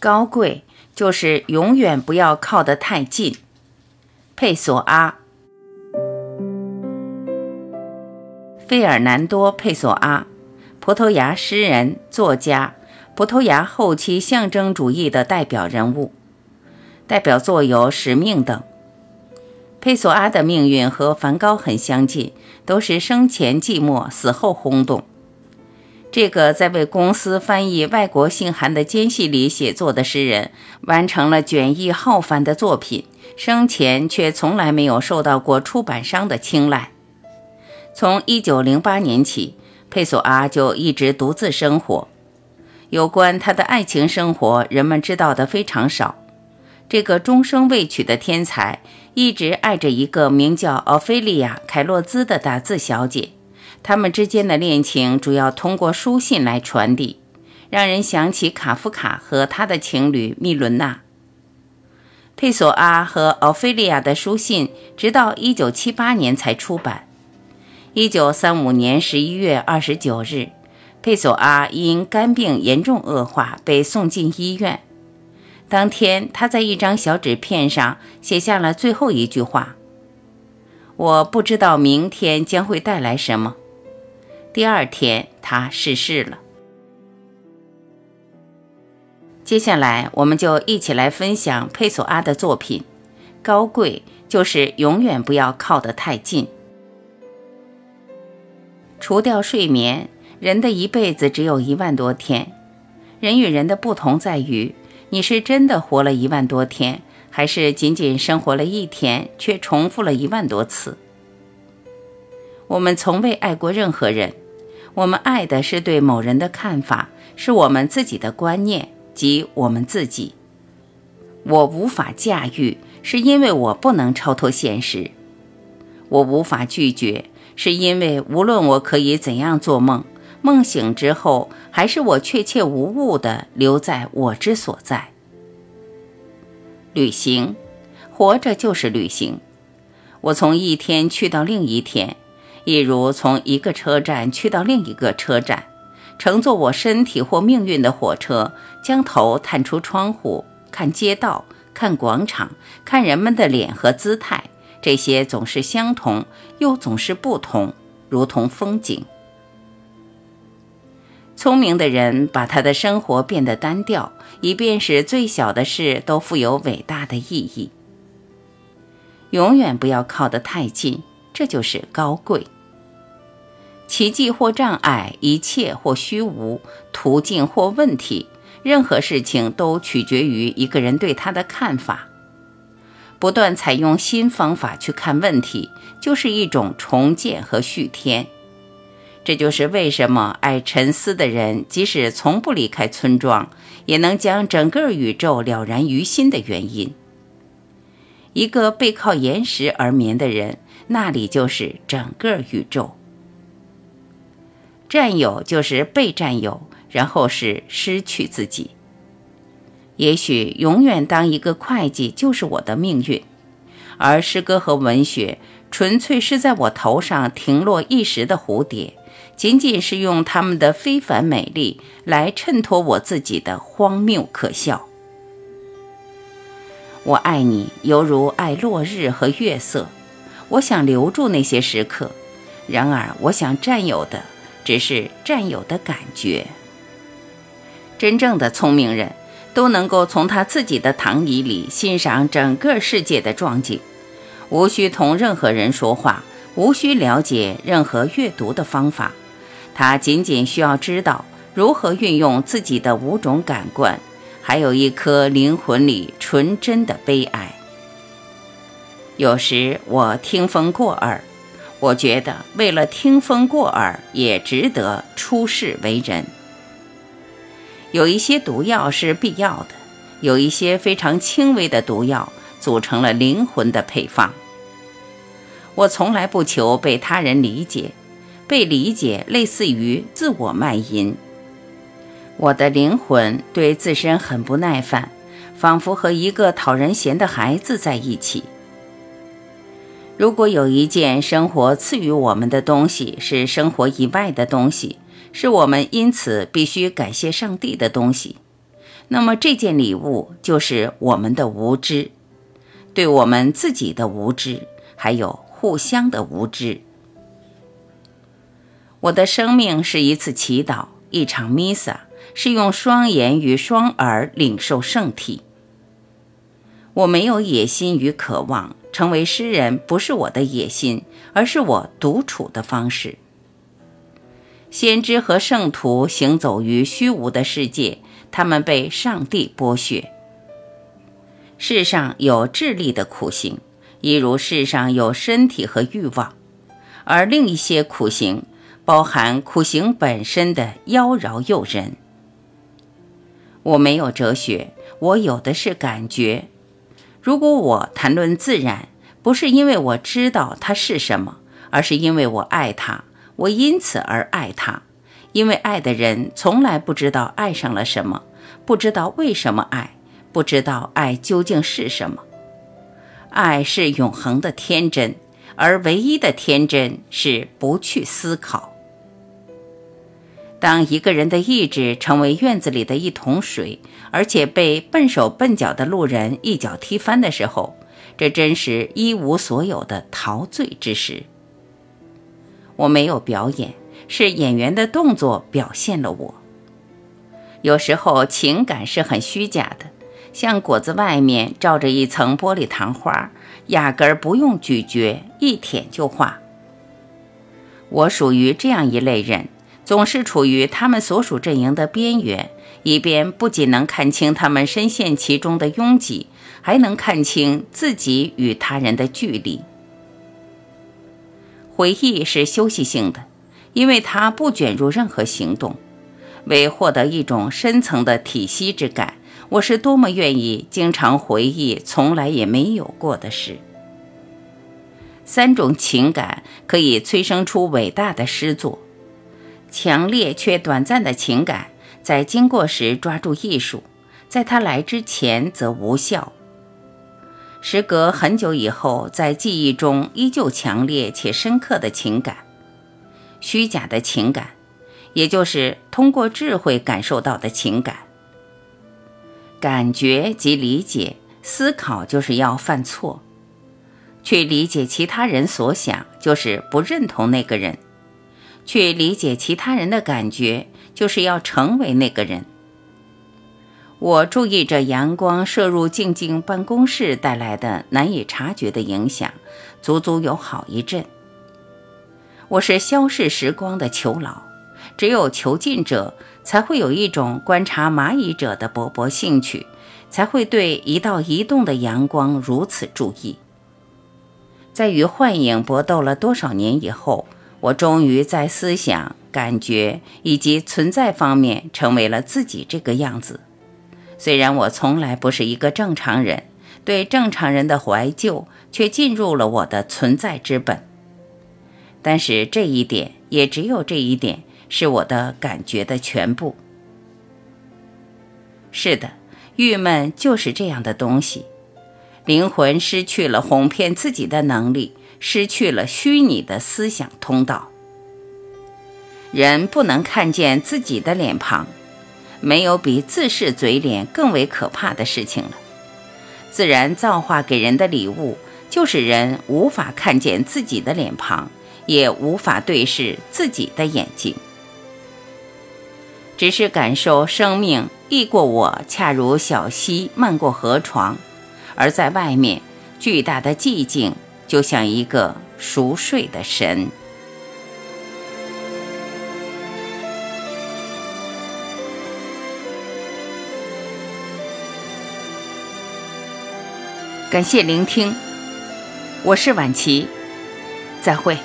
高贵就是永远不要靠得太近。佩索阿，费尔南多·佩索阿，葡萄牙诗人、作家，葡萄牙后期象征主义的代表人物，代表作有《使命》等。佩索阿的命运和梵高很相近，都是生前寂寞，死后轰动。这个在为公司翻译外国信函的间隙里写作的诗人，完成了卷弋浩繁的作品，生前却从来没有受到过出版商的青睐。从1908年起，佩索阿就一直独自生活。有关他的爱情生活，人们知道的非常少。这个终生未娶的天才，一直爱着一个名叫奥菲利亚·凯洛兹的打字小姐。他们之间的恋情主要通过书信来传递，让人想起卡夫卡和他的情侣密伦娜。佩索阿和奥菲利亚的书信直到1978年才出版。1935年11月29日，佩索阿因肝病严重恶化被送进医院。当天，他在一张小纸片上写下了最后一句话：“我不知道明天将会带来什么。”第二天，他逝世了。接下来，我们就一起来分享佩索阿的作品。高贵就是永远不要靠得太近。除掉睡眠，人的一辈子只有一万多天。人与人的不同在于，你是真的活了一万多天，还是仅仅生活了一天，却重复了一万多次。我们从未爱过任何人。我们爱的是对某人的看法，是我们自己的观念及我们自己。我无法驾驭，是因为我不能超脱现实。我无法拒绝，是因为无论我可以怎样做梦，梦醒之后，还是我确切无误地留在我之所在。旅行，活着就是旅行。我从一天去到另一天。一如从一个车站去到另一个车站，乘坐我身体或命运的火车，将头探出窗户，看街道，看广场，看人们的脸和姿态，这些总是相同，又总是不同，如同风景。聪明的人把他的生活变得单调，以便使最小的事都富有伟大的意义。永远不要靠得太近。这就是高贵。奇迹或障碍，一切或虚无，途径或问题，任何事情都取决于一个人对他的看法。不断采用新方法去看问题，就是一种重建和续添。这就是为什么爱沉思的人，即使从不离开村庄，也能将整个宇宙了然于心的原因。一个背靠岩石而眠的人。那里就是整个宇宙。占有就是被占有，然后是失去自己。也许永远当一个会计就是我的命运，而诗歌和文学纯粹是在我头上停落一时的蝴蝶，仅仅是用他们的非凡美丽来衬托我自己的荒谬可笑。我爱你，犹如爱落日和月色。我想留住那些时刻，然而我想占有的只是占有的感觉。真正的聪明人都能够从他自己的躺椅里欣赏整个世界的壮景，无需同任何人说话，无需了解任何阅读的方法，他仅仅需要知道如何运用自己的五种感官，还有一颗灵魂里纯真的悲哀。有时我听风过耳，我觉得为了听风过耳也值得出世为人。有一些毒药是必要的，有一些非常轻微的毒药组成了灵魂的配方。我从来不求被他人理解，被理解类似于自我卖淫。我的灵魂对自身很不耐烦，仿佛和一个讨人嫌的孩子在一起。如果有一件生活赐予我们的东西是生活以外的东西，是我们因此必须感谢上帝的东西，那么这件礼物就是我们的无知，对我们自己的无知，还有互相的无知。我的生命是一次祈祷，一场弥撒，是用双眼与双耳领受圣体。我没有野心与渴望，成为诗人不是我的野心，而是我独处的方式。先知和圣徒行走于虚无的世界，他们被上帝剥削。世上有智力的苦行，一如世上有身体和欲望，而另一些苦行包含苦行本身的妖娆诱人。我没有哲学，我有的是感觉。如果我谈论自然，不是因为我知道它是什么，而是因为我爱它，我因此而爱它。因为爱的人从来不知道爱上了什么，不知道为什么爱，不知道爱究竟是什么。爱是永恒的天真，而唯一的天真是不去思考。当一个人的意志成为院子里的一桶水，而且被笨手笨脚的路人一脚踢翻的时候，这真是一无所有的陶醉之时。我没有表演，是演员的动作表现了我。有时候情感是很虚假的，像果子外面罩着一层玻璃糖花，压根儿不用咀嚼，一舔就化。我属于这样一类人。总是处于他们所属阵营的边缘，以便不仅能看清他们深陷其中的拥挤，还能看清自己与他人的距离。回忆是休息性的，因为它不卷入任何行动。为获得一种深层的体息之感，我是多么愿意经常回忆从来也没有过的事。三种情感可以催生出伟大的诗作。强烈却短暂的情感，在经过时抓住艺术，在它来之前则无效。时隔很久以后，在记忆中依旧强烈且深刻的情感，虚假的情感，也就是通过智慧感受到的情感。感觉及理解，思考就是要犯错，去理解其他人所想，就是不认同那个人。去理解其他人的感觉，就是要成为那个人。我注意着阳光射入静静办公室带来的难以察觉的影响，足足有好一阵。我是消逝时光的囚牢，只有囚禁者才会有一种观察蚂蚁者的勃勃兴趣，才会对一道移动的阳光如此注意。在与幻影搏斗了多少年以后。我终于在思想、感觉以及存在方面成为了自己这个样子。虽然我从来不是一个正常人，对正常人的怀旧却进入了我的存在之本。但是这一点，也只有这一点，是我的感觉的全部。是的，郁闷就是这样的东西。灵魂失去了哄骗自己的能力。失去了虚拟的思想通道，人不能看见自己的脸庞，没有比自视嘴脸更为可怕的事情了。自然造化给人的礼物，就是人无法看见自己的脸庞，也无法对视自己的眼睛，只是感受生命易过我，恰如小溪漫过河床，而在外面巨大的寂静。就像一个熟睡的神。感谢聆听，我是晚琪，再会。